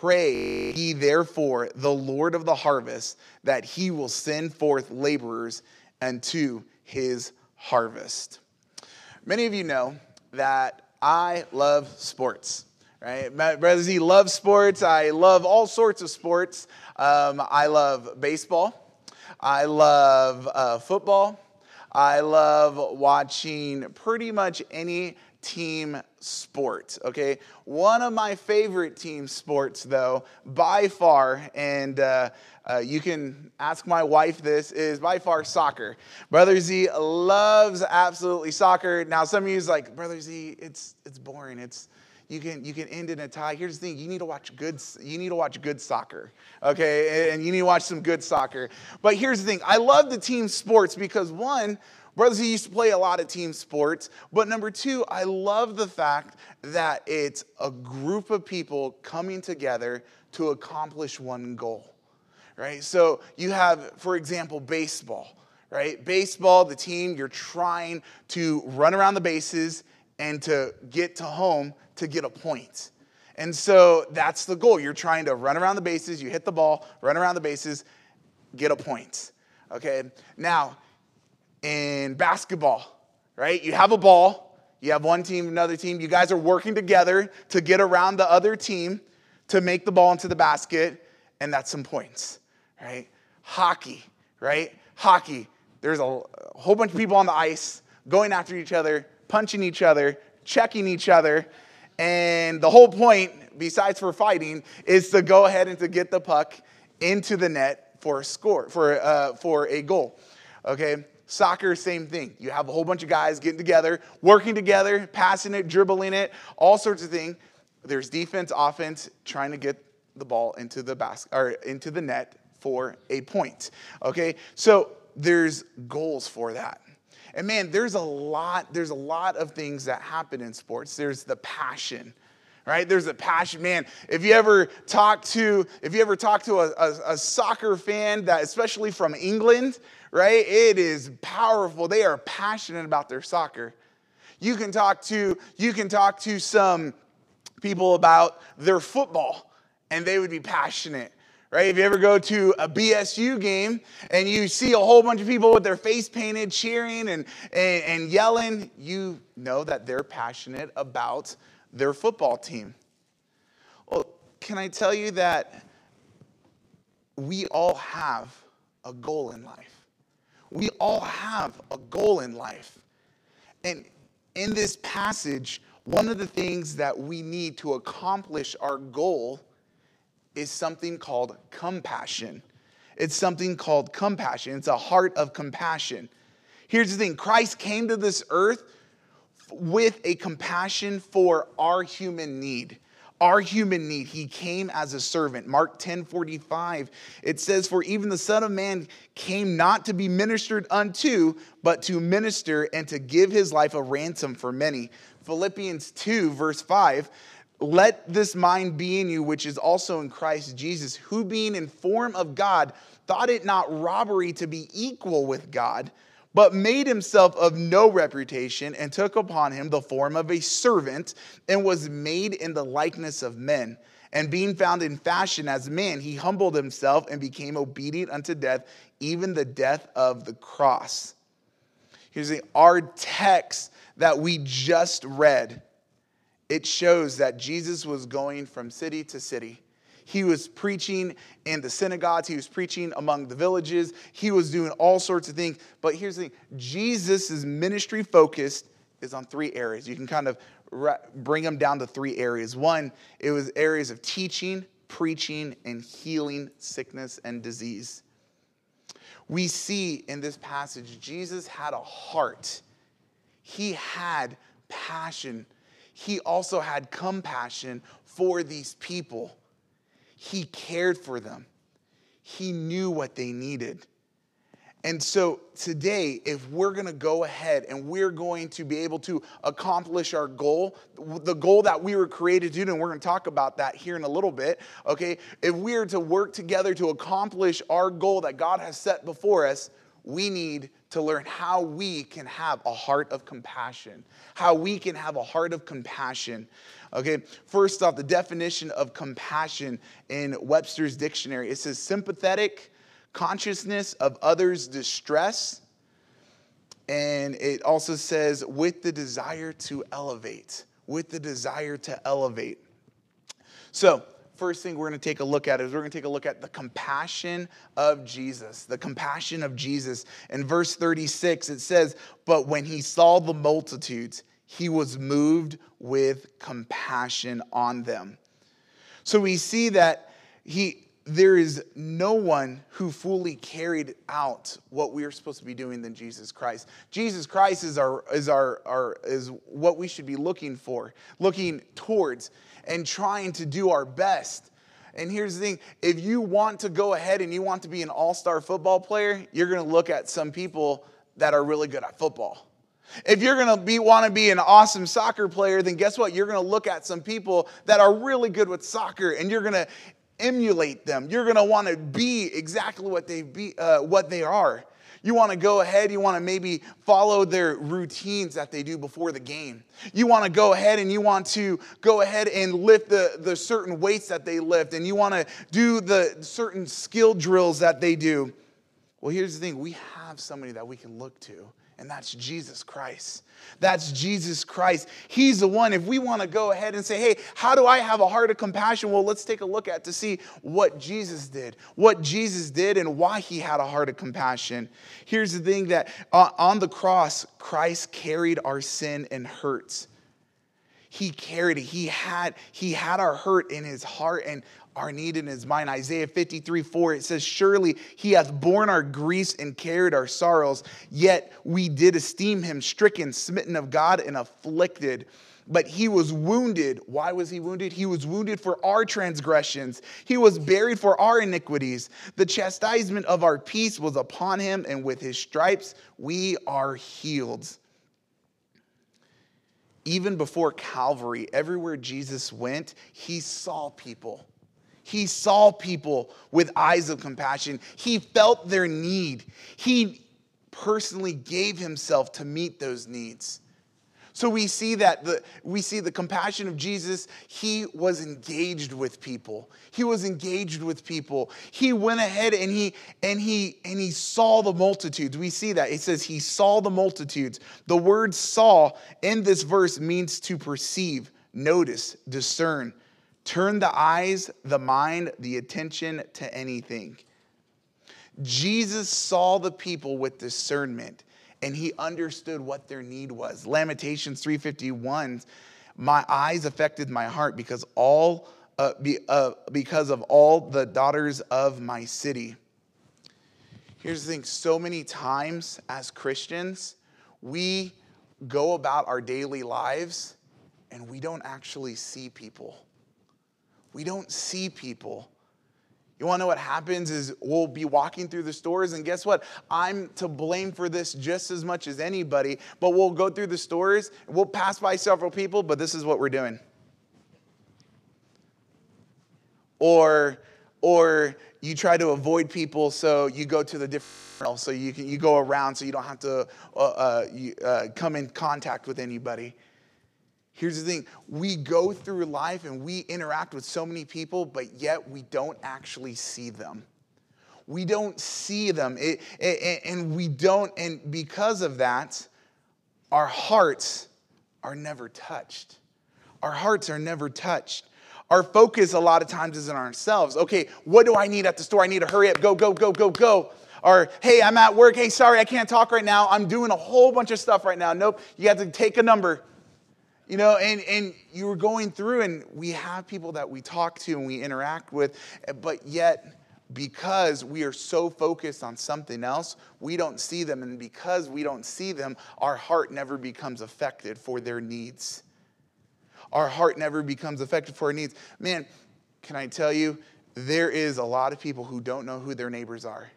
Pray ye therefore the Lord of the harvest that he will send forth laborers unto his harvest. Many of you know that I love sports, right? My brother Z loves sports. I love all sorts of sports. Um, I love baseball. I love uh, football. I love watching pretty much any team sport, okay? One of my favorite team sports, though, by far, and uh, uh, you can ask my wife this, is by far soccer. Brother Z loves absolutely soccer. Now, some of you is like, Brother Z, it's, it's boring. It's, you can you can end in a tie. Here's the thing: you need to watch good you need to watch good soccer, okay? And you need to watch some good soccer. But here's the thing: I love the team sports because one, Brother Z used to play a lot of team sports. But number two, I love the fact that it's a group of people coming together to accomplish one goal, right? So you have, for example, baseball, right? Baseball, the team, you're trying to run around the bases and to get to home to get a point. And so that's the goal. You're trying to run around the bases, you hit the ball, run around the bases, get a point. Okay? Now, in basketball, right? You have a ball, you have one team, another team. You guys are working together to get around the other team to make the ball into the basket, and that's some points, right? Hockey, right? Hockey, there's a whole bunch of people on the ice going after each other, punching each other, checking each other. And the whole point, besides for fighting, is to go ahead and to get the puck into the net for a score, for, uh, for a goal. Okay? Soccer, same thing. You have a whole bunch of guys getting together, working together, passing it, dribbling it, all sorts of things. There's defense, offense, trying to get the ball into the basket or into the net for a point. Okay? So there's goals for that. And man, there's a lot, there's a lot of things that happen in sports. There's the passion, right? There's a passion, man. If you ever talk to, if you ever talk to a, a, a soccer fan that, especially from England, right? It is powerful. They are passionate about their soccer. You can talk to you can talk to some people about their football and they would be passionate. Right? If you ever go to a BSU game and you see a whole bunch of people with their face painted, cheering and, and, and yelling, you know that they're passionate about their football team. Well, can I tell you that we all have a goal in life? We all have a goal in life. And in this passage, one of the things that we need to accomplish our goal is something called compassion. It's something called compassion. It's a heart of compassion. Here's the thing Christ came to this earth with a compassion for our human need our human need. He came as a servant. Mark 10 45, it says, For even the Son of Man came not to be ministered unto, but to minister and to give his life a ransom for many. Philippians 2, verse 5, let this mind be in you, which is also in Christ Jesus, who being in form of God, thought it not robbery to be equal with God but made himself of no reputation and took upon him the form of a servant and was made in the likeness of men. And being found in fashion as man, he humbled himself and became obedient unto death, even the death of the cross. Here's the our text that we just read. It shows that Jesus was going from city to city he was preaching in the synagogues. He was preaching among the villages. He was doing all sorts of things. But here's the thing Jesus' ministry focus is on three areas. You can kind of bring them down to three areas. One, it was areas of teaching, preaching, and healing sickness and disease. We see in this passage, Jesus had a heart, he had passion. He also had compassion for these people. He cared for them, He knew what they needed. And so today, if we're gonna go ahead and we're going to be able to accomplish our goal, the goal that we were created to do, and we're gonna talk about that here in a little bit, okay? If we are to work together to accomplish our goal that God has set before us, we need to learn how we can have a heart of compassion. How we can have a heart of compassion. Okay, first off, the definition of compassion in Webster's dictionary it says sympathetic consciousness of others' distress. And it also says with the desire to elevate, with the desire to elevate. So, first thing we're going to take a look at is we're going to take a look at the compassion of Jesus. The compassion of Jesus. In verse 36, it says, But when he saw the multitudes, he was moved with compassion on them. So we see that he there is no one who fully carried out what we are supposed to be doing than Jesus Christ. Jesus Christ is our is our, our is what we should be looking for, looking towards and trying to do our best. And here's the thing if you want to go ahead and you want to be an all star football player, you're going to look at some people that are really good at football. If you're going to be want to be an awesome soccer player, then guess what? You're going to look at some people that are really good with soccer and you're going to emulate them. You're going to want to be exactly what they be uh, what they are. You want to go ahead, you want to maybe follow their routines that they do before the game. You want to go ahead and you want to go ahead and lift the, the certain weights that they lift, and you want to do the certain skill drills that they do. Well, here's the thing we have somebody that we can look to and that's Jesus Christ. That's Jesus Christ. He's the one. If we want to go ahead and say, hey, how do I have a heart of compassion? Well, let's take a look at to see what Jesus did, what Jesus did, and why he had a heart of compassion. Here's the thing that uh, on the cross, Christ carried our sin and hurts. He carried it. He had, he had our hurt in his heart. And our need in his mind. Isaiah 53 4, it says, Surely he hath borne our griefs and carried our sorrows, yet we did esteem him stricken, smitten of God, and afflicted. But he was wounded. Why was he wounded? He was wounded for our transgressions. He was buried for our iniquities. The chastisement of our peace was upon him, and with his stripes we are healed. Even before Calvary, everywhere Jesus went, he saw people. He saw people with eyes of compassion. He felt their need. He personally gave himself to meet those needs. So we see that the we see the compassion of Jesus, he was engaged with people. He was engaged with people. He went ahead and he and he and he saw the multitudes. We see that. It says he saw the multitudes. The word saw in this verse means to perceive, notice, discern. Turn the eyes, the mind, the attention to anything. Jesus saw the people with discernment and he understood what their need was. Lamentations 351 My eyes affected my heart because all uh, be, uh, because of all the daughters of my city. Here's the thing so many times as Christians, we go about our daily lives and we don't actually see people we don't see people. You want to know what happens is we'll be walking through the stores, and guess what? I'm to blame for this just as much as anybody. But we'll go through the stores, we'll pass by several people, but this is what we're doing. Or, or you try to avoid people, so you go to the different, so you can you go around, so you don't have to uh, uh, you, uh, come in contact with anybody. Here's the thing we go through life and we interact with so many people, but yet we don't actually see them. We don't see them. It, it, and we don't, and because of that, our hearts are never touched. Our hearts are never touched. Our focus a lot of times is in ourselves. Okay, what do I need at the store? I need to hurry up, go, go, go, go, go. Or, hey, I'm at work. Hey, sorry, I can't talk right now. I'm doing a whole bunch of stuff right now. Nope, you have to take a number. You know, and, and you were going through, and we have people that we talk to and we interact with, eh, but yet, because we are so focused on something else, we don't see them. And because we don't see them, our heart never becomes affected for their needs. Our heart never becomes affected for our needs. Man, can I tell you, there is a lot of people who don't know who their neighbors are.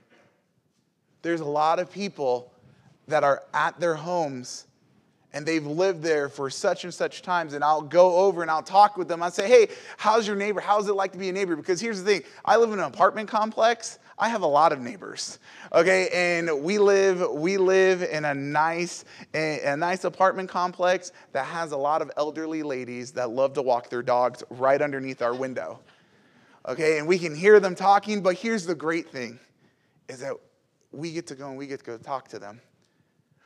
There's a lot of people that are at their homes and they've lived there for such and such times and i'll go over and i'll talk with them. I'll say hey how's your neighbor? How's it like to be a neighbor? Because here's the thing i live in an apartment complex. I have a lot of neighbors okay? And we live we live in a nice a nice apartment complex that has a lot of elderly ladies that love to walk their dogs right underneath our window okay? And we can hear them talking but here's the great thing is that we get to go and we get to go talk to them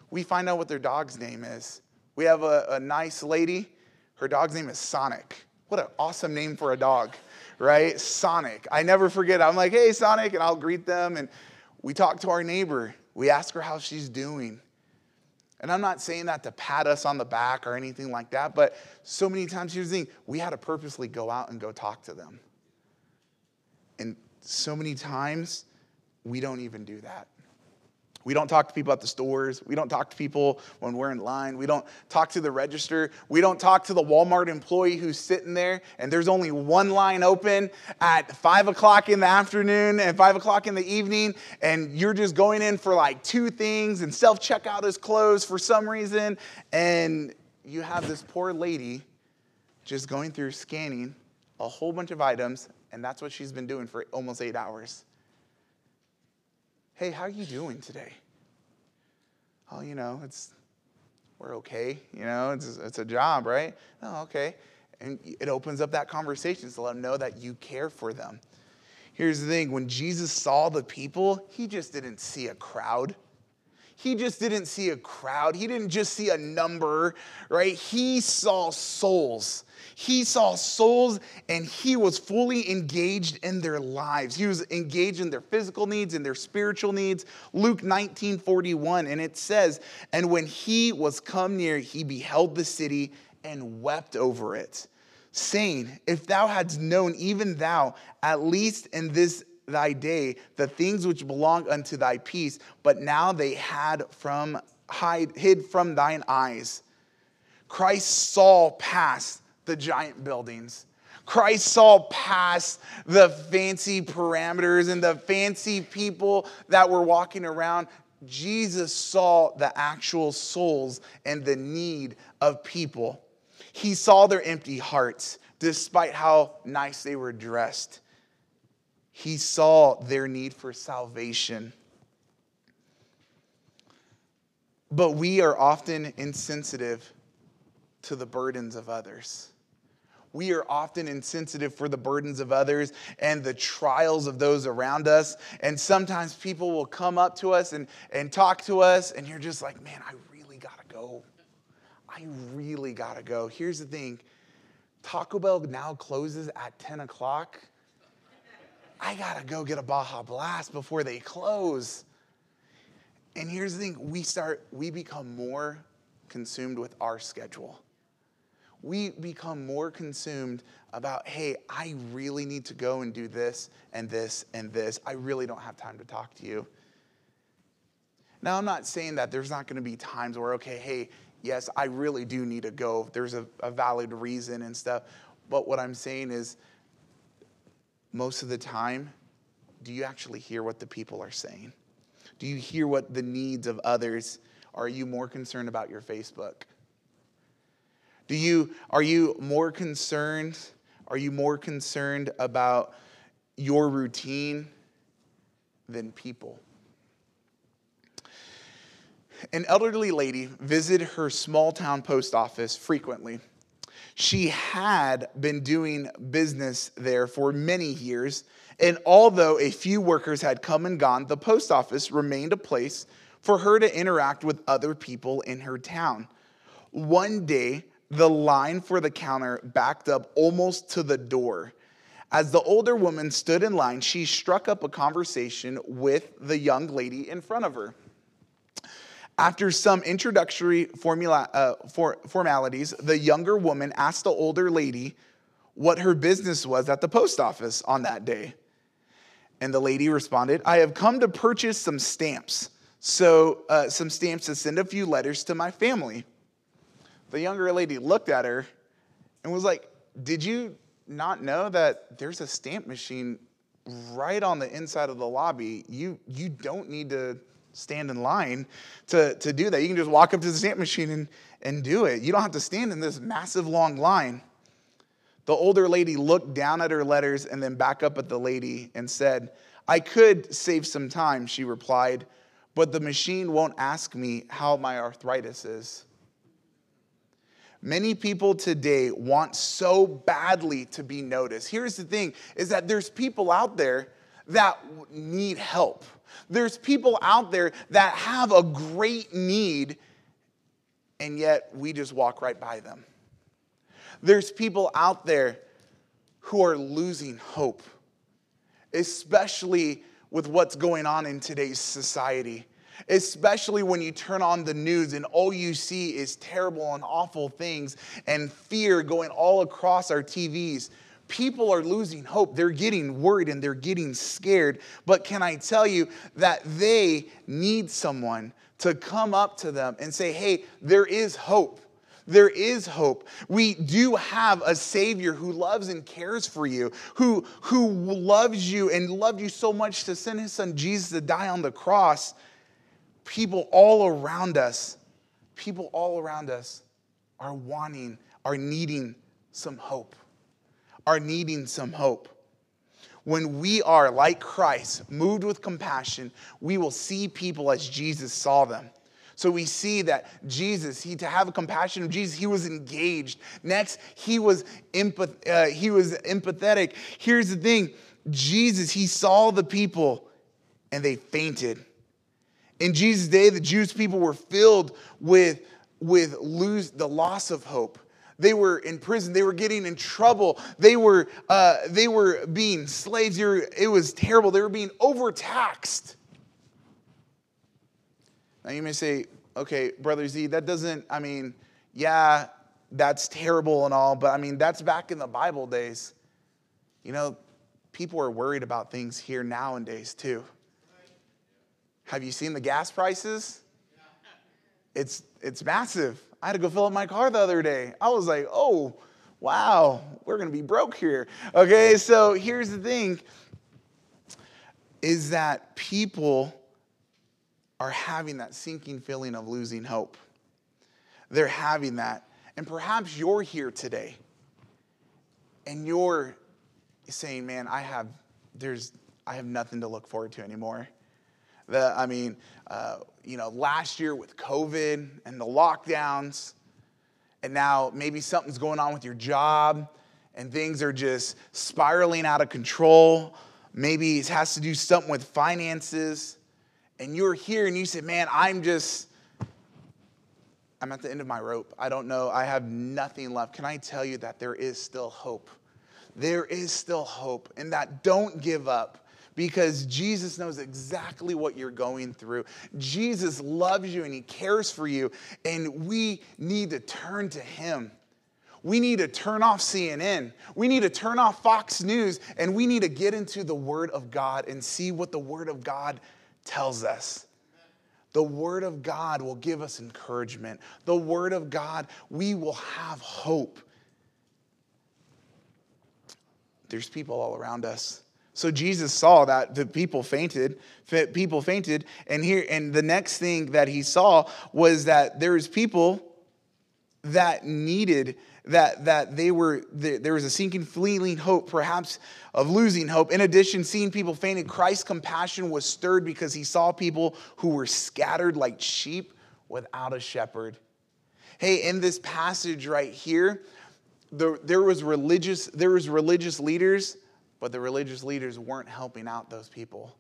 we find out what their dog's name is. We have a, a nice lady. Her dog's name is Sonic. What an awesome name for a dog, right? Sonic. I never forget. I'm like, hey, Sonic, and I'll greet them. And we talk to our neighbor. We ask her how she's doing. And I'm not saying that to pat us on the back or anything like that, but so many times, here's the thing we had to purposely go out and go talk to them. And so many times, we don't even do that. We don't talk to people at the stores. We don't talk to people when we're in line. We don't talk to the register. We don't talk to the Walmart employee who's sitting there and there's only one line open at five o'clock in the afternoon and five o'clock in the evening, and you're just going in for like two things and self checkout is closed for some reason. And you have this poor lady just going through scanning a whole bunch of items, and that's what she's been doing for almost eight hours. Hey, how are you doing today? Oh, you know, it's we're okay. You know, it's it's a job, right? Oh, okay. And it opens up that conversation to let them know that you care for them. Here's the thing when Jesus saw the people, he just didn't see a crowd. He just didn't see a crowd. He didn't just see a number, right? He saw souls. He saw souls and he was fully engaged in their lives. He was engaged in their physical needs and their spiritual needs. Luke 19 41, and it says, And when he was come near, he beheld the city and wept over it, saying, If thou hadst known, even thou, at least in this thy day, the things which belong unto thy peace, but now they had from hide hid from thine eyes. Christ saw past the giant buildings. Christ saw past the fancy parameters and the fancy people that were walking around. Jesus saw the actual souls and the need of people. He saw their empty hearts, despite how nice they were dressed. He saw their need for salvation. But we are often insensitive to the burdens of others we are often insensitive for the burdens of others and the trials of those around us. And sometimes people will come up to us and, and talk to us, and you're just like, man, I really gotta go. I really gotta go. Here's the thing Taco Bell now closes at 10 o'clock. I gotta go get a Baja Blast before they close. And here's the thing we start, we become more consumed with our schedule we become more consumed about, hey, I really need to go and do this and this and this. I really don't have time to talk to you. Now, I'm not saying that there's not to be times where, okay, hey, yes, I really do need to go. There's a, a valid reason and stuff. But what I'm saying is, most of the time, do you actually hear what the people are saying? Do you hear what the needs of others? Are you more concerned about your Facebook? Do you, are you more concerned? Are you more concerned about your routine than people? An elderly lady visited her small town post office frequently. She had been doing business there for many years, and although a few workers had come and gone, the post office remained a place for her to interact with other people in her town. One day, the line for the counter backed up almost to the door. As the older woman stood in line, she struck up a conversation with the young lady in front of her. After some introductory formula, uh, for, formalities, the younger woman asked the older lady what her business was at the post office on that day. And the lady responded, I have come to purchase some stamps. So, uh, some stamps to send a few letters to my family the younger lady looked at her and was like, Did you not know that there's a stamp machine right on the inside of the lobby? You, you don't need to stand in line to, to do that. You can just walk up to the stamp machine and, and do it. You don't have to stand in this massive long line. The older lady looked down at her letters and then back up at the lady and said, I could save some time, she replied, but the machine won't ask me how my arthritis is. Many people today want so badly to be noticed. Here's the thing is that there's people out there that need help. There's people out there that have a great need and yet we just walk right by them. There's people out there who are losing hope, especially with what's going on in today's society. Especially when you turn on the news and all you see is terrible and awful things and fear going all across our TVs. People are losing hope. They're getting worried and they're getting scared. But can I tell you that they need someone to come up to them and say, hey, there is hope. There is hope. We do have a Savior who loves and cares for you, who, who loves you and loved you so much to send His Son Jesus to die on the cross. People all around us, people all around us are wanting, are needing some hope, are needing some hope when we are like Christ, moved with compassion, we will see people as Jesus saw them. So we see that Jesus, he to have a compassion of Jesus, he was engaged. Next, he was empath, uh, he was empathetic. Here's the thing: Jesus, he saw the people, and they fainted. In Jesus' day, the Jewish people were filled with with lose the loss of hope. They were in prison. They were getting in trouble. They were, uh, they were being slaves. Were, it was terrible. They were being overtaxed. Now you may say, okay, Brother Z, that doesn't, I mean, yeah, that's terrible and all, but I mean, that's back in the Bible days. You know, people are worried about things here nowadays too. Have you seen the gas prices? It's, it's massive. I had to go fill up my car the other day. I was like, oh, wow, we're going to be broke here. Okay, so here's the thing is that people are having that sinking feeling of losing hope. They're having that. And perhaps you're here today and you're saying, man, I have, there's, I have nothing to look forward to anymore. The, I mean, uh, you know, last year with COVID and the lockdowns, and now maybe something's going on with your job and things are just spiraling out of control. Maybe it has to do something with finances. And you're here and you say, man, I'm just, I'm at the end of my rope. I don't know. I have nothing left. Can I tell you that there is still hope? There is still hope, and that don't give up because Jesus knows exactly what you're going through. Jesus loves you and he cares for you, and we need to turn to him. We need to turn off CNN. We need to turn off Fox News, and we need to get into the Word of God and see what the Word of God tells us. The Word of God will give us encouragement. The Word of God, we will have hope. There's people all around us so Jesus saw that the people fainted, people fainted, and here and the next thing that he saw was that there was people that needed that that they were there was a sinking fleeting hope perhaps of losing hope. In addition seeing people fainted christ's compassion was stirred because he saw people who were scattered like sheep without a shepherd. Hey in this passage right here the, there was religious there was religious leaders but the religious leaders weren't helping out those people.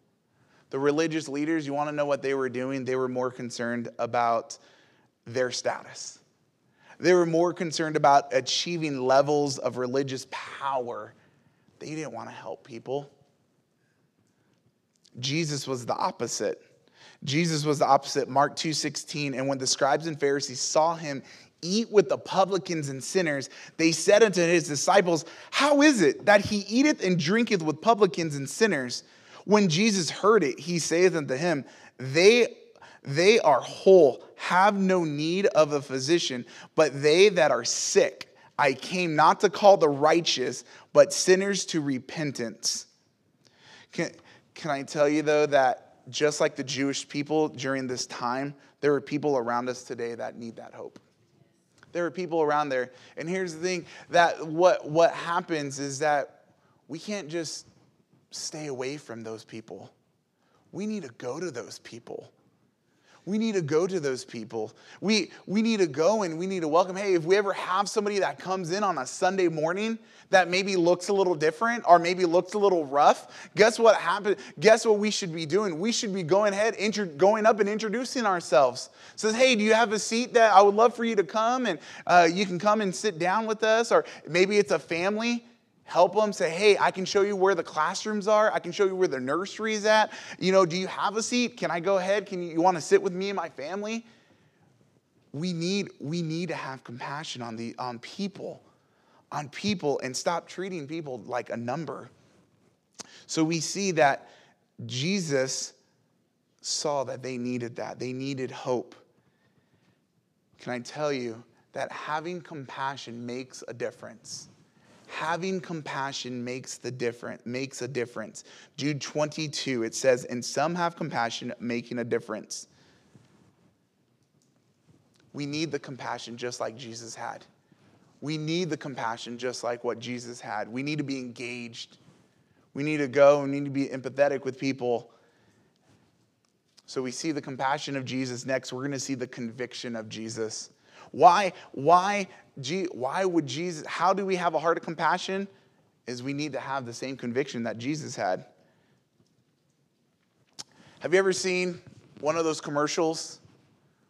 The religious leaders, you want to know what they were doing? They were more concerned about their status. They were more concerned about achieving levels of religious power. They didn't want to help people. Jesus was the opposite. Jesus was the opposite. Mark 2:16 and when the scribes and Pharisees saw him eat with the publicans and sinners, they said unto his disciples, How is it that he eateth and drinketh with publicans and sinners? When Jesus heard it, he saith unto him, They they are whole, have no need of a physician, but they that are sick. I came not to call the righteous, but sinners to repentance. Can, can I tell you, though, that just like the Jewish people during this time, there are people around us today that need that hope. There are people around there. And here's the thing that what, what happens is that we can't just stay away from those people. We need to go to those people. We need to go to those people. We, we need to go and we need to welcome. Hey, if we ever have somebody that comes in on a Sunday morning that maybe looks a little different or maybe looks a little rough, guess what happened? Guess what we should be doing? We should be going ahead, inter- going up and introducing ourselves. Says, hey, do you have a seat that I would love for you to come and uh, you can come and sit down with us? Or maybe it's a family help them say hey i can show you where the classrooms are. I can show you where the nursery is at. You know do you have a seat? Can i go ahead? Can you, you want to sit with me and my family? We need we need to have compassion on the on people on people and stop treating people like a number. So we see that jesus saw that they needed that. They needed hope. Can i tell you that having compassion makes a difference having compassion makes the difference makes a difference. Jude 22 it says and some have compassion making a difference. We need the compassion just like jesus had. We need the compassion just like what jesus had. We need to be engaged. We need to go we need to be empathetic with people. So we see the compassion of jesus. Next we're going to see the conviction of jesus. Why, why, why would Jesus, how do we have a heart of compassion? Is we need to have the same conviction that Jesus had. Have you ever seen one of those commercials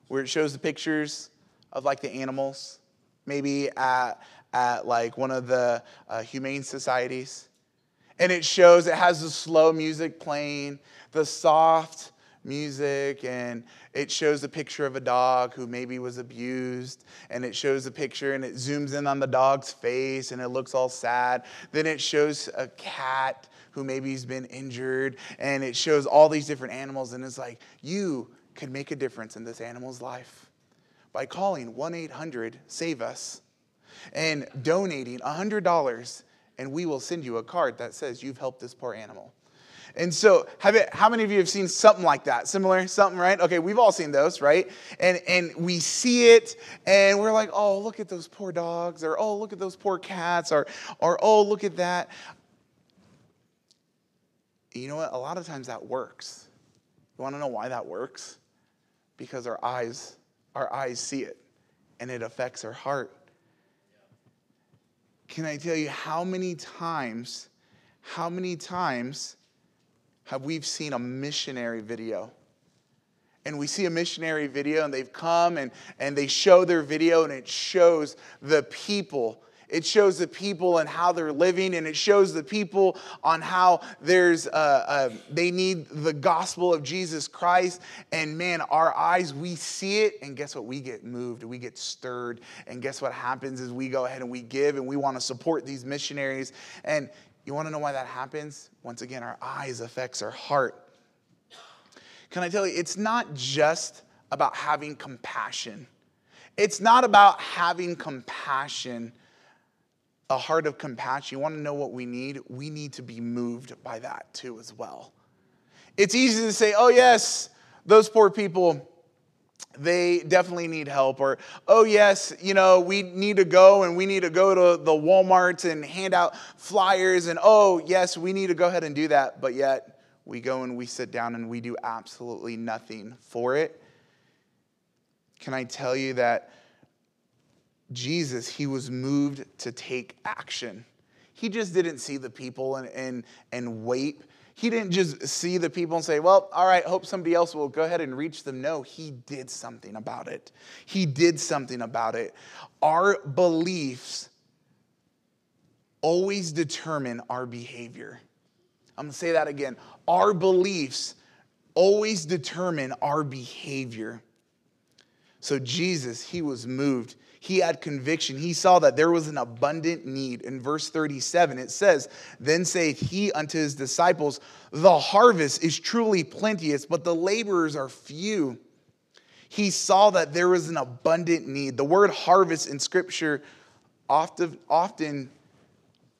where it shows the pictures of like the animals? Maybe at, at like one of the uh, humane societies. And it shows, it has the slow music playing, the soft music and it shows a picture of a dog who maybe was abused and it shows a picture and it zooms in on the dog's face and it looks all sad. Then it shows a cat who maybe has been injured and it shows all these different animals and it's like you could make a difference in this animal's life by calling 1-800-SAVE-US and donating $100 and we will send you a card that says you've helped this poor animal and so, it, how many of you have seen something like that? Similar, something, right? Okay, we've all seen those, right? And and we see it, and we're like, oh, look at those poor dogs, or oh, look at those poor cats, or or oh, look at that. You know what? A lot of times that works. You want to know why that works? Because our eyes, our eyes see it, and it affects our heart. Can I tell you how many times? How many times? Have we seen a missionary video? And we see a missionary video, and they've come and, and they show their video, and it shows the people. It shows the people and how they're living, and it shows the people on how there's uh, uh, they need the gospel of Jesus Christ. And man, our eyes we see it, and guess what? We get moved, we get stirred, and guess what happens is we go ahead and we give, and we want to support these missionaries. And you want to know why that happens? Once again, our eyes affects our heart. Can I tell you, it's not just about having compassion. It's not about having compassion, a heart of compassion. You want to know what we need? We need to be moved by that too, as well. It's easy to say, oh, yes, those poor people, they definitely need help. Or, oh, yes, you know, we need to go and we need to go to the Walmarts and hand out flyers. And, oh, yes, we need to go ahead and do that. But yet, we go and we sit down and we do absolutely nothing for it. Can I tell you that Jesus, he was moved to take action. He just didn't see the people and, and, and wait he didn't just see the people and say, Well, all right, hope somebody else will go ahead and reach them. No, he did something about it. He did something about it. Our beliefs always determine our behavior. I'm gonna say that again. Our beliefs always determine our behavior. So, Jesus, he was moved he had conviction. He saw that there was an abundant need. In verse 37, it says, Then saith he unto his disciples, The harvest is truly plenteous, but the laborers are few. He saw that there was an abundant need. The word harvest in scripture often, often,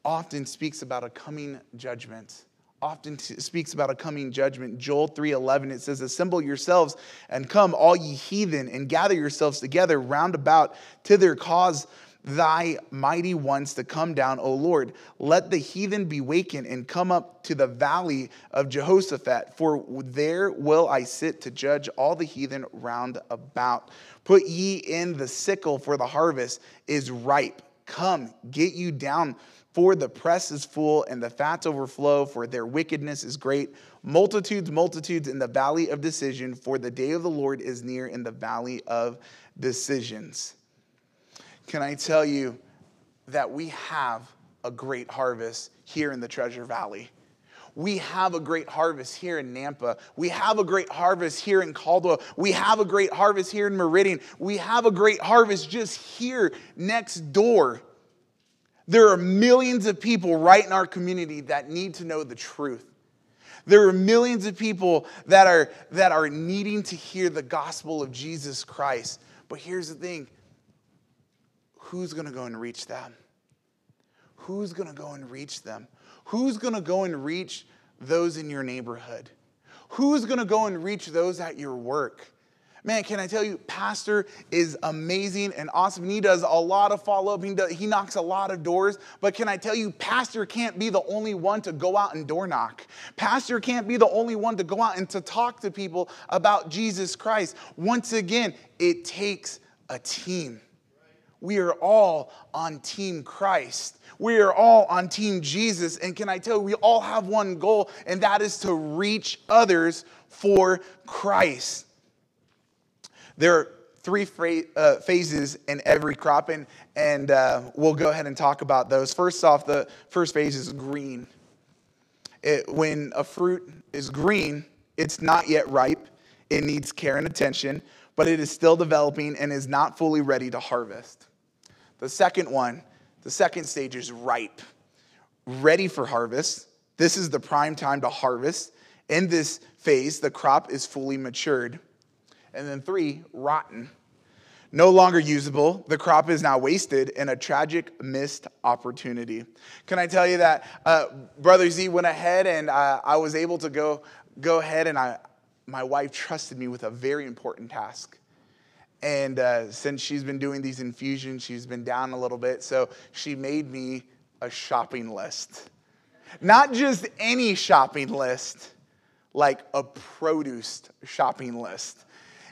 often speaks about a coming judgment, often t- speaks about a coming judgment. Joel 3:11 it says assemble yourselves and come all ye heathen and gather yourselves together round about to their cause thy mighty ones to come down, O Lord. Let the heathen be wakened and come up to the valley of Jehoshaphat, for there will I sit to judge all the heathen round about. Put ye in the sickle, for the harvest is ripe. Come, get you down for the press is full and the fats overflow, for their wickedness is great. Multitudes, multitudes in the valley of decision, for the day of the Lord is near in the valley of decisions. Can I tell you that we have a great harvest here in the Treasure Valley? We have a great harvest here in Nampa. We have a great harvest here in Caldwell. We have a great harvest here in Meridian. We have a great harvest just here next door there are millions of people right in our community that need to know the truth. There are millions of people that are, that are needing to hear the gospel of Jesus Christ. But here's the thing who's going to go and reach them? Who's going to go and reach them? Who's going to go and reach those in your neighborhood? Who's going to go and reach those at your work? Man, can I tell you, Pastor is amazing and awesome. And he does a lot of follow up, he, he knocks a lot of doors. But can I tell you, Pastor can't be the only one to go out and door knock. Pastor can't be the only one to go out and to talk to people about Jesus Christ. Once again, it takes a team. We are all on Team Christ. We are all on Team Jesus. And can I tell you, we all have one goal, and that is to reach others for Christ. There are three uh, phases in every cropping, and, uh, we'll go ahead and talk about those. First off, the first phase is green. It, when a fruit is green, it's not yet ripe. It needs care and attention, but it is still developing and is not fully ready to harvest. The second one, the second stage is ripe, ready for harvest. This is the prime time to harvest. In this phase, the crop is fully matured. And then three, rotten. No longer usable, the crop is now wasted in a tragic missed opportunity. Can I tell you that uh, Brother Z went ahead and uh, I was able to go, go ahead and I, my wife trusted me with a very important task. And uh, since she's been doing these infusions, she's been down a little bit. So she made me a shopping list. Not just any shopping list, like a produce shopping list.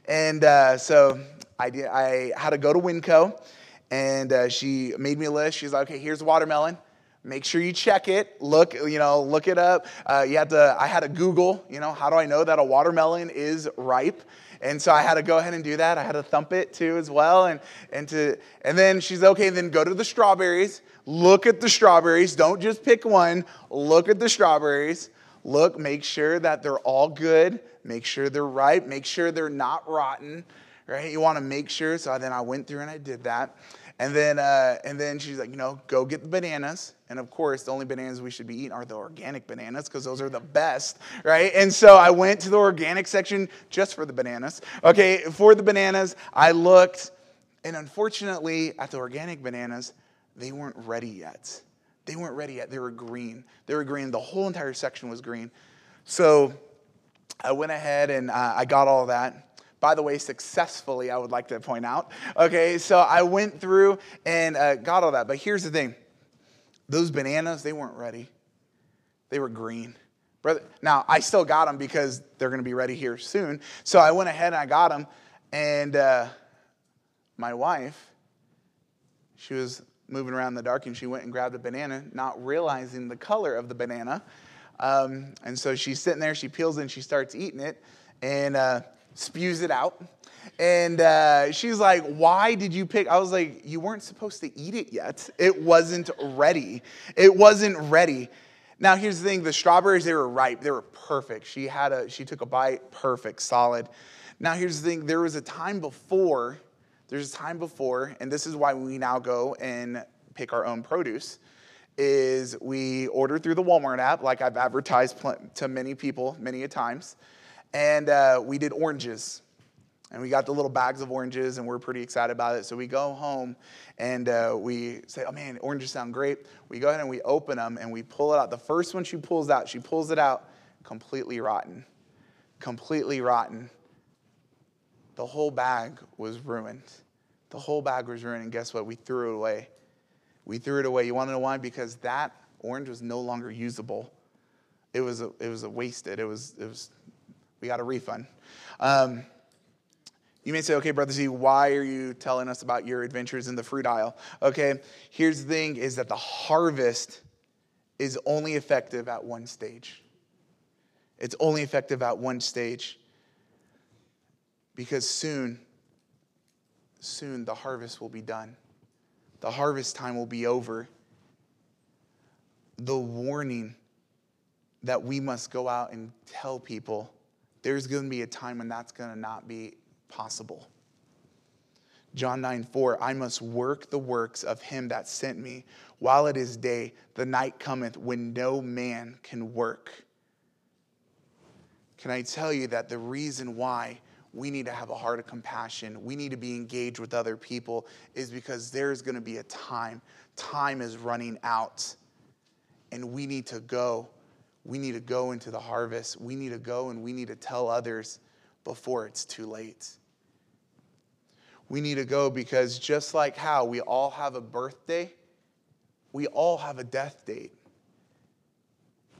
And uh, so I, did, I had to go to Winco, and uh, she made me a list. She's like, okay, here's watermelon. Make sure you check it. Look, you know, look it up. Uh, you have to. I had to Google. You know, how do I know that a watermelon is ripe? And so I had to go ahead and do that. I had to thump it too as well. And and to and then she's okay. Then go to the strawberries. Look at the strawberries. Don't just pick one. Look at the strawberries. Look, make sure that they're all good make sure they're ripe, make sure they're not rotten, right? You want to make sure. So then I went through and I did that. And then, uh, and then she's like, you know, go get the bananas. And of course, the only bananas we should be eating are the organic bananas because those are the best, right? And so I went to the organic section just for the bananas. Okay, for the bananas, I looked, and unfortunately, at the organic bananas, they weren't ready yet. They weren't ready yet. They were green. They were green. The whole entire section was green. So I went ahead and uh, I got all that. By the way, successfully, I would like to point out. Okay, so I went through and uh, got all that. But here's the thing those bananas, they weren't ready, they were green. Brother, now I still got them because they're going to be ready here soon. So I went ahead and I got them. And uh, my wife, she was moving around in the dark and she went and grabbed a banana, not realizing the color of the banana. Um, and so she's sitting there, she peels it, and she starts eating it and uh, spews it out. And uh, she's like, Why did you pick? I was like, You weren't supposed to eat it yet. It wasn't ready. It wasn't ready. Now, here's the thing the strawberries, they were ripe. They were perfect. She had a, she took a bite, perfect, solid. Now, here's the thing there was a time before, there's a time before, and this is why we now go and pick our own produce is we order through the Walmart app, like I've advertised to many people many a times, and uh, we did oranges. and we got the little bags of oranges and we're pretty excited about it. So we go home and uh, we say oh man oranges sound great. We go ahead and we open them and we pull it out. The first one she pulls out she pulls it out completely rotten. Completely rotten the whole bag was ruined. The whole bag was ruined and guess what? We threw it away. We threw it away. You want to know why? Because that orange was no longer usable. It was a, it was a wasted. It was it was we got a refund. Um, you may say, okay, Brother Z, why are you telling us about your adventures in the fruit aisle? Okay, here's the thing is that the harvest is only effective at one stage. It's only effective at one stage. Because soon, soon the harvest will be done. The harvest time will be over. The warning that we must go out and tell people there's going to be a time when that's going to not be possible. John 9, 4, I must work the works of him that sent me while it is day. The night cometh when no man can work. Can I tell you that the reason why we need to have a heart of compassion, we need to be engaged with other people, is because there's going to be a time. Time is running out, and we need to go. We need to go into the harvest. We need to go and we need to tell others before it's too late. We need to go because just like how we all have a birthday, we all have a death date.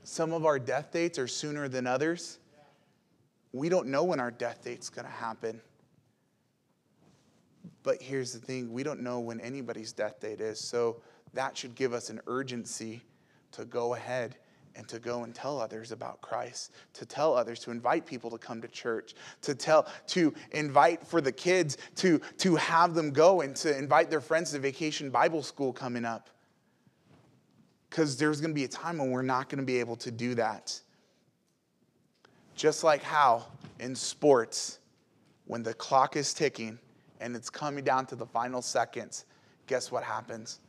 Some of our death dates are sooner than others. We don't know when our death date's going to happen. But here's the thing we don't know when anybody's death date is. So that should give us an urgency to go ahead and to go and tell others about Christ, to tell others, to invite people to come to church, to tell, to invite for the kids, to, to have them go and to invite their friends to vacation Bible school coming up. Because there's going to be a time when we're not going to be able to do that. Just like how in sports, when the clock is ticking and it's coming down to the final seconds, guess what happens?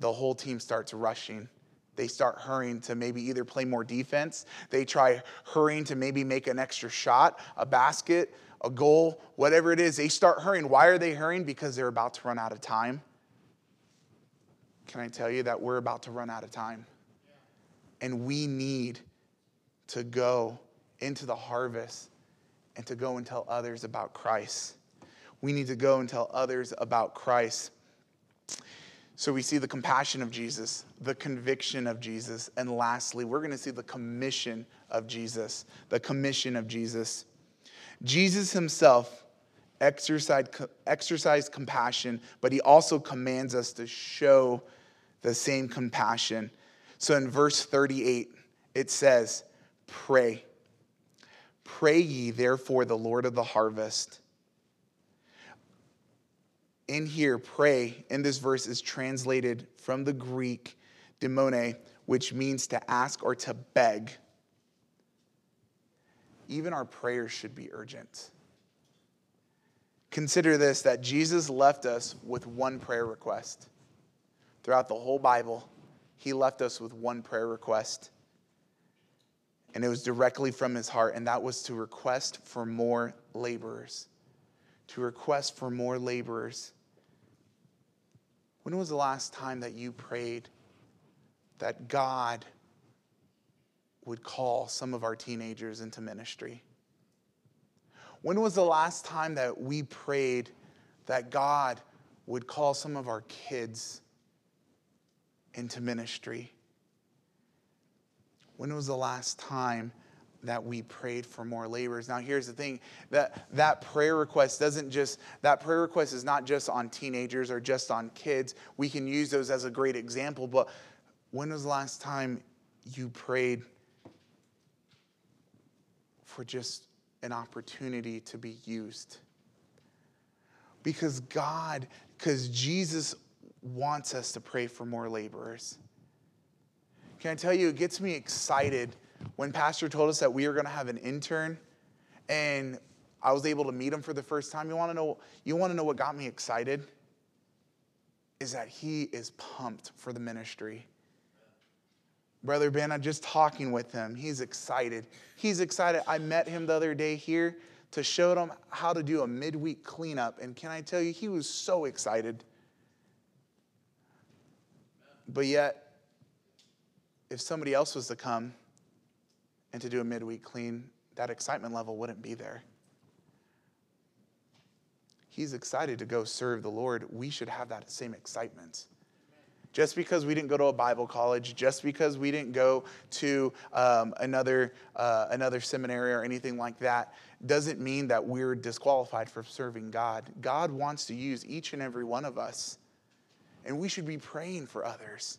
The whole team starts rushing they start hurrying to maybe either play more defense, they try hurrying to maybe make an extra shot, a basket, a goal, whatever it is. They start hurrying. Why are they hurrying? Because they're about to run out of time. Can I tell you that we're about to run out of time? And we need to go into the harvest and to go and tell others about Christ. We need to go and tell others about Christ. So we see the compassion of Jesus, the conviction of Jesus, and lastly, we're going to see the commission of Jesus. The commission of Jesus. Jesus himself exercised, exercised compassion, but he also commands us to show the same compassion. So in verse 38, it says, Pray. Pray ye therefore the Lord of the harvest in here, pray, in this verse is translated from the Greek deomai, which means to ask or to beg. Even our prayers should be urgent. Consider this that Jesus left us with one prayer request. Throughout the whole Bible, he left us with one prayer request. And it was directly from his heart, and that was to request for more laborers. To request for more laborers. When was the last time that you prayed that God would call some of our teenagers into ministry? When was the last time that we prayed that God would call some of our kids into ministry? When was the last time that we prayed for more laborers. Now, here's the thing that that prayer request doesn't just, that prayer request is not just on teenagers or just on kids. We can use those as a great example, but when was the last time you prayed for just an opportunity to be used? Because God, because Jesus wants us to pray for more laborers. Can I tell you, it gets me excited when Pastor told us that we were going to have an intern and I was able to meet him for the first time, you want to know, you want to know what got me excited? Is that he is pumped for the ministry. Brother Ben, I'm just talking with him. He's excited. He's excited. I met him the other day here to show him how to do a midweek cleanup. And can I tell you, he was so excited. But yet, if somebody else was to come and to do a midweek clean, that excitement level wouldn't be there. He's excited to go serve the Lord. We should have that same excitement. Just because we didn't go to a Bible college, just because we didn't go to um, another, uh, another seminary or anything like that, doesn't mean that we're disqualified for serving God. God wants to use each and every one of us, and we should be praying for others.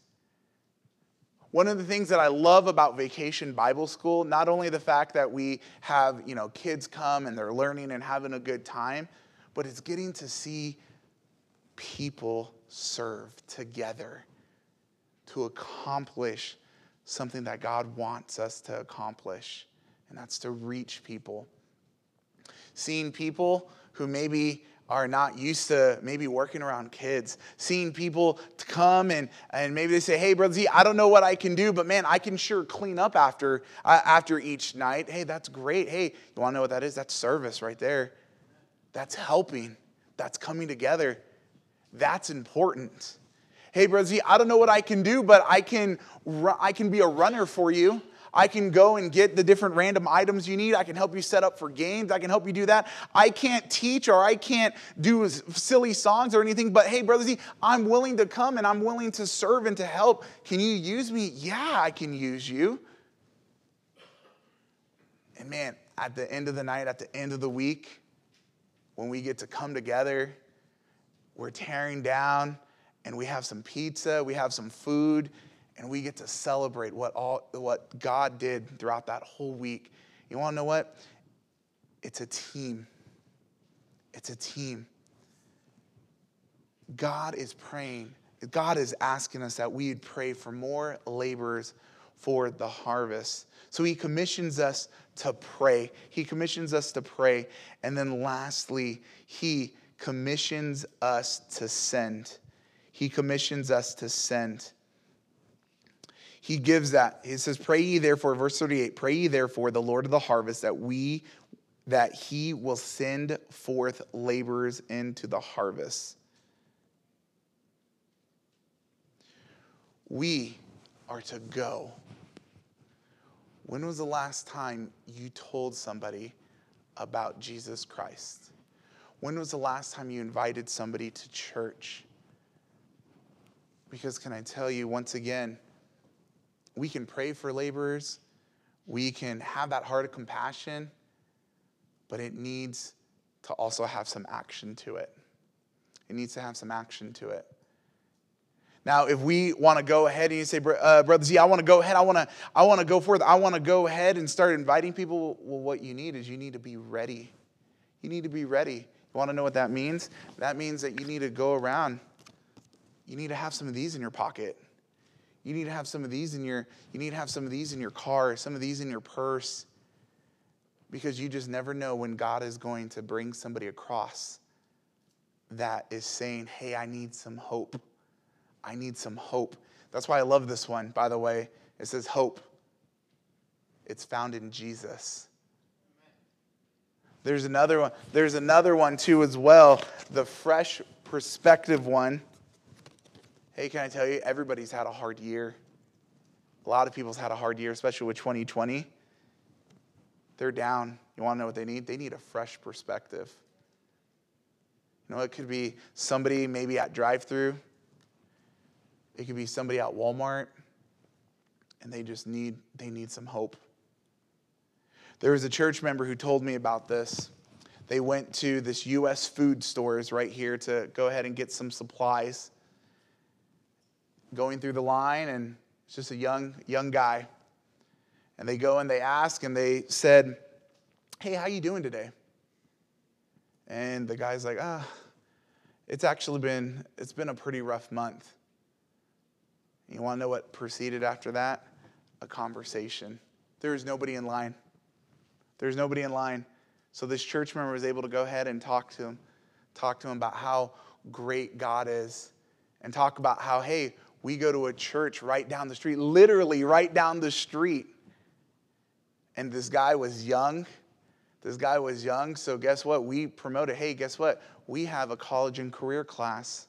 One of the things that I love about Vacation Bible School, not only the fact that we have, you know, kids come and they're learning and having a good time, but it's getting to see people serve together to accomplish something that God wants us to accomplish, and that's to reach people. Seeing people who maybe are not used to maybe working around kids, seeing people come and, and maybe they say, hey, Brother Z, I don't know what I can do, but man, I can sure clean up after, uh, after each night. Hey, that's great. Hey, you want to know what that is? That's service right there. That's helping. That's coming together. That's important. Hey, Brother Z, I don't know what I can do, but I can, I can be a runner for you. I can go and get the different random items you need. I can help you set up for games. I can help you do that. I can't teach or I can't do silly songs or anything, but hey, Brother Z, I'm willing to come and I'm willing to serve and to help. Can you use me? Yeah, I can use you. And man, at the end of the night, at the end of the week, when we get to come together, we're tearing down and we have some pizza, we have some food, and we get to celebrate what all what God did throughout that whole week. You want to know what? It's a team. It's a team. God is praying. God is asking us that we would pray for more laborers for the harvest. So he commissions us to pray. He commissions us to pray. And then lastly, he commissions us to send. He commissions us to send. He gives that. He says, Pray ye therefore, verse 38, pray ye therefore the Lord of the harvest that we that he will send forth laborers into the harvest. We are to go. When was the last time you told somebody about Jesus Christ? When was the last time you invited somebody to church? Because, can I tell you once again, we can pray for laborers, we can have that heart of compassion, but it needs to also have some action to it. It needs to have some action to it. Now, if we want to go ahead and you say, uh, Brother Z, I want to go ahead, I want to, I want to go forth, I want to go ahead and start inviting people, well, what you need is you need to be ready. You need to be ready. You want to know what that means? That means that you need to go around. You need to have some of these in your pocket. You need to have some of these in your, you need to have some of these in your car, some of these in your purse. Because you just never know when God is going to bring somebody across that is saying, Hey, I need some hope. I need some hope. That's why I love this one, by the way. It says hope. It's found in Jesus. There's another one. There's another one too as well, the fresh perspective one. Hey, can I tell you everybody's had a hard year. A lot of people's had a hard year, especially with 2020. They're down. You want to know what they need? They need a fresh perspective. You know, it could be somebody maybe at drive-through it could be somebody at Walmart and they just need they need some hope. There was a church member who told me about this. They went to this US food stores right here to go ahead and get some supplies. Going through the line and it's just a young young guy. And they go and they ask and they said, "Hey, how you doing today?" And the guy's like, "Ah, it's actually been it's been a pretty rough month." You want to know what proceeded after that? A conversation. There was nobody in line. There's nobody in line. So this church member was able to go ahead and talk to him, talk to him about how great God is, and talk about how, hey, we go to a church right down the street, literally right down the street. And this guy was young. This guy was young, so guess what? We promoted, hey, guess what? We have a college and career class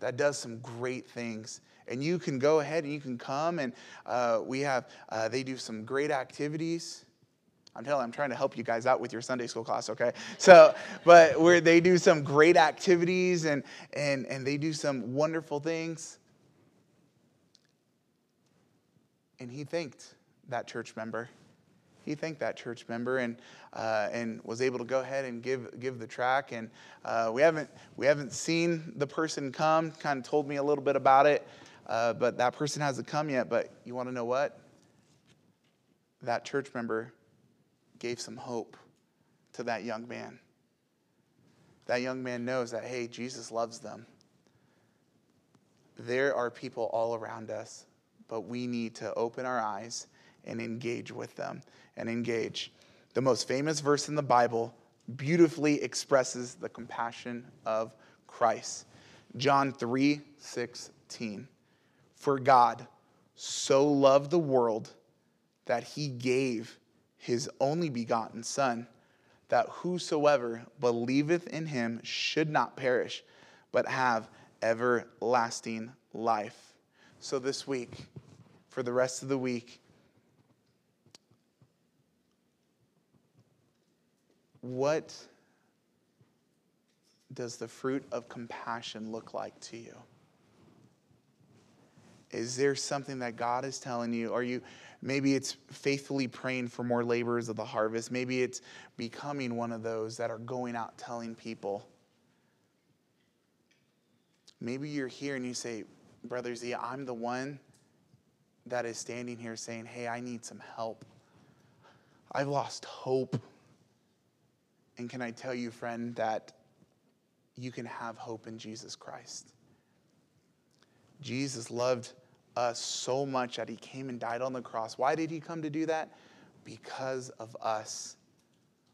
that does some great things. And you can go ahead and you can come, and uh, we have, uh, they do some great activities. I'm telling, you, I'm trying to help you guys out with your Sunday school class, okay? So, but where they do some great activities and and and they do some wonderful things. And he thanked that church member. He thanked that church member and uh, and was able to go ahead and give give the track. And uh, we haven't we haven't seen the person come. Kind of told me a little bit about it, uh, but that person hasn't come yet. But you want to know what? That church member gave some hope to that young man. That young man knows that, hey, Jesus loves them. There are people all around us, but we need to open our eyes and engage with them and engage. The most famous verse in the Bible beautifully expresses the compassion of Christ. John 3 16. For God so loved the world that he gave his only begotten Son, that whosoever believeth in him should not perish, but have everlasting life. So, this week, for the rest of the week, what does the fruit of compassion look like to you? Is there something that God is telling you? Are you maybe it's faithfully praying for more laborers of the harvest. Maybe it's becoming one of those that are going out telling people. Maybe you're here and you say, Brother Z, I'm the one that is standing here saying, Hey, I need some help. I've lost hope. And can I tell you, friend, that you can have hope in Jesus Christ? Jesus loved us so much that he came and died on the cross. Why did he come to do that? Because of us.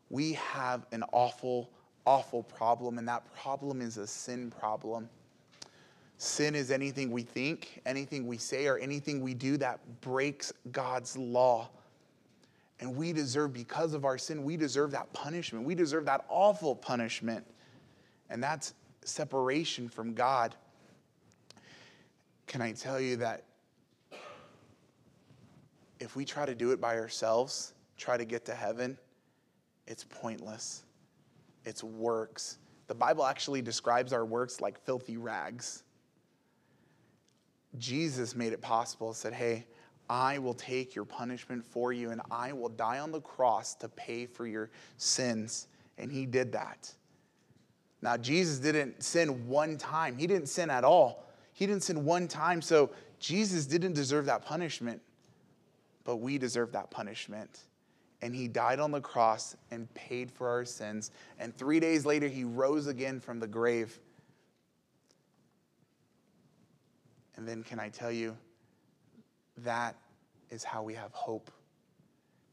We have an awful, awful problem, and that problem is a sin problem. Sin is anything we think, anything we say, or anything we do that breaks God's law. And we deserve, because of our sin, we deserve that punishment. We deserve that awful punishment. And that's separation from God. Can I tell you that if we try to do it by ourselves, try to get to heaven, it's pointless. It's works. The Bible actually describes our works like filthy rags. Jesus made it possible, said, Hey, I will take your punishment for you and I will die on the cross to pay for your sins. And he did that. Now, Jesus didn't sin one time, he didn't sin at all. He didn't sin one time, so Jesus didn't deserve that punishment but we deserve that punishment. And he died on the cross and paid for our sins. And three days later, he rose again from the grave. And then, can I tell you, that is how we have hope.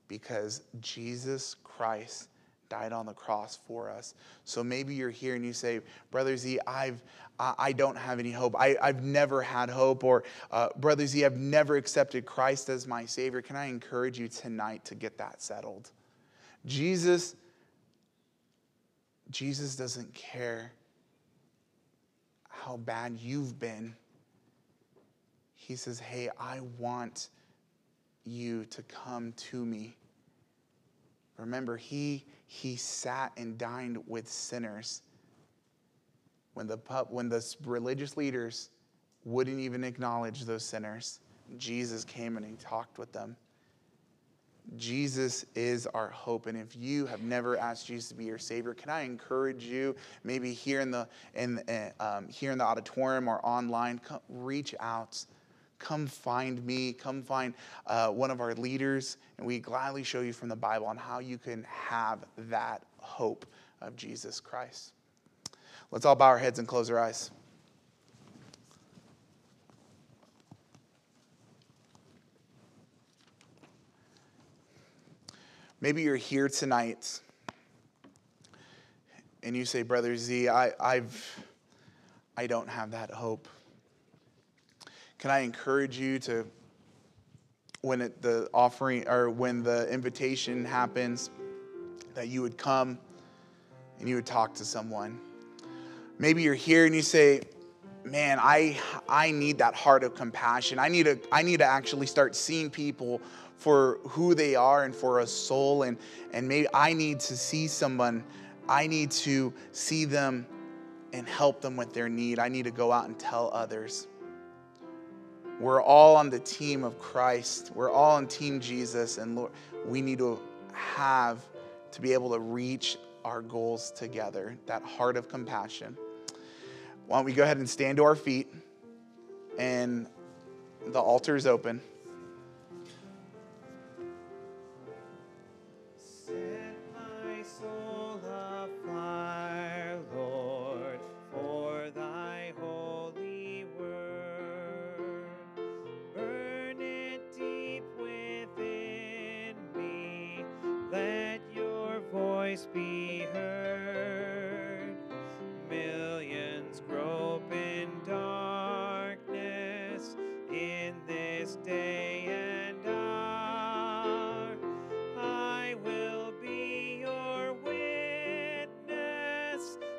Because Jesus Christ died on the cross for us. So maybe you're here and you say, Brother Z, I've, I don't have any hope. I, have never had hope. Or, uh, Brother Z, I've never accepted Christ as my Savior. Can I encourage you tonight to get that settled? Jesus, Jesus doesn't care how bad you've been. He says, Hey, I want you to come to me. Remember, he, he sat and dined with sinners. When the, when the religious leaders wouldn't even acknowledge those sinners, Jesus came and he talked with them. Jesus is our hope. And if you have never asked Jesus to be your Savior, can I encourage you, maybe here in the, in, um, here in the auditorium or online, come, reach out come find me, come find uh, one of our leaders, and we gladly show you from the Bible on how you can have that hope of Jesus Christ. Let's all bow our heads and close our eyes. Maybe you're here tonight and you say, Brother Z, I, I've, I don't have that hope. Can I encourage you to, when it, the offering or when the invitation happens, that you would come and you would talk to someone. Maybe you're here and you say, man, I, I need that heart of compassion. I need, to, I need to actually start seeing people for who they are and for a soul. And, and maybe I need to see someone, I need to see them and help them with their need. I need to go out and tell others. We're all on the team of Christ. We're all on Team Jesus. And Lord, we need to have to be able to reach our goals together, that heart of compassion. Why don't we go ahead and stand to our feet? And the altar is open. podcast.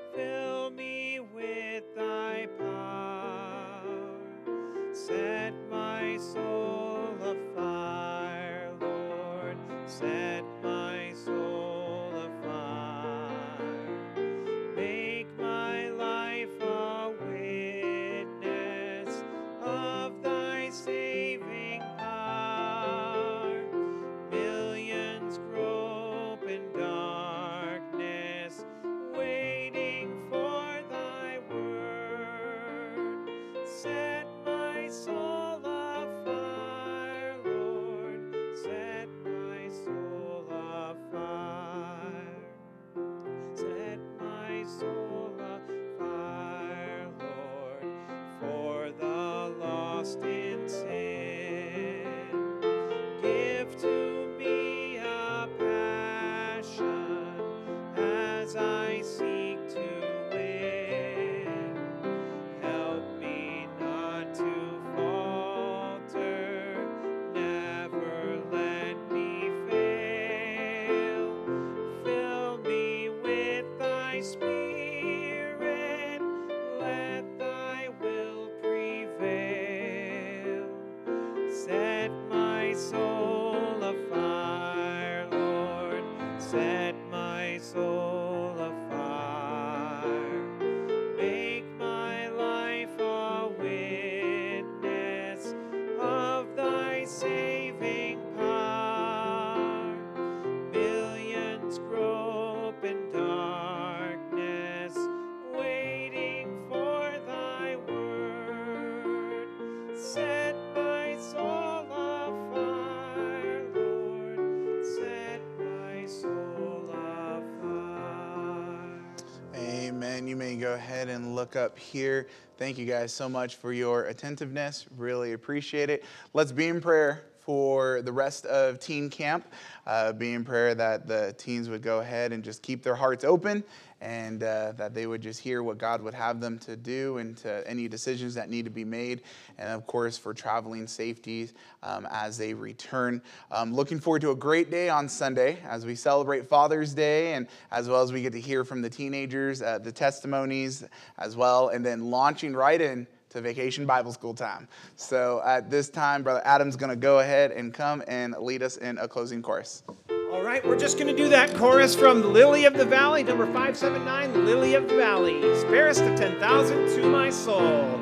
Go ahead and look up here. Thank you guys so much for your attentiveness. Really appreciate it. Let's be in prayer for the rest of teen camp. Uh, be in prayer that the teens would go ahead and just keep their hearts open and uh, that they would just hear what God would have them to do and to any decisions that need to be made. And of course, for traveling safety um, as they return. Um, looking forward to a great day on Sunday as we celebrate Father's Day and as well as we get to hear from the teenagers, uh, the testimonies as well, and then launching right in to vacation Bible school time. So at this time, Brother Adam's going to go ahead and come and lead us in a closing chorus. All right, we're just going to do that chorus from Lily of the Valley, number 579, Lily of the Valley. Fairest of 10,000 to my soul.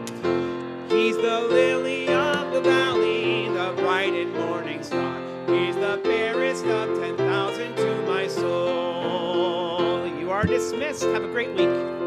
He's the lily of the valley, the bright and morning star. He's the fairest of 10,000 to my soul. You are dismissed. Have a great week.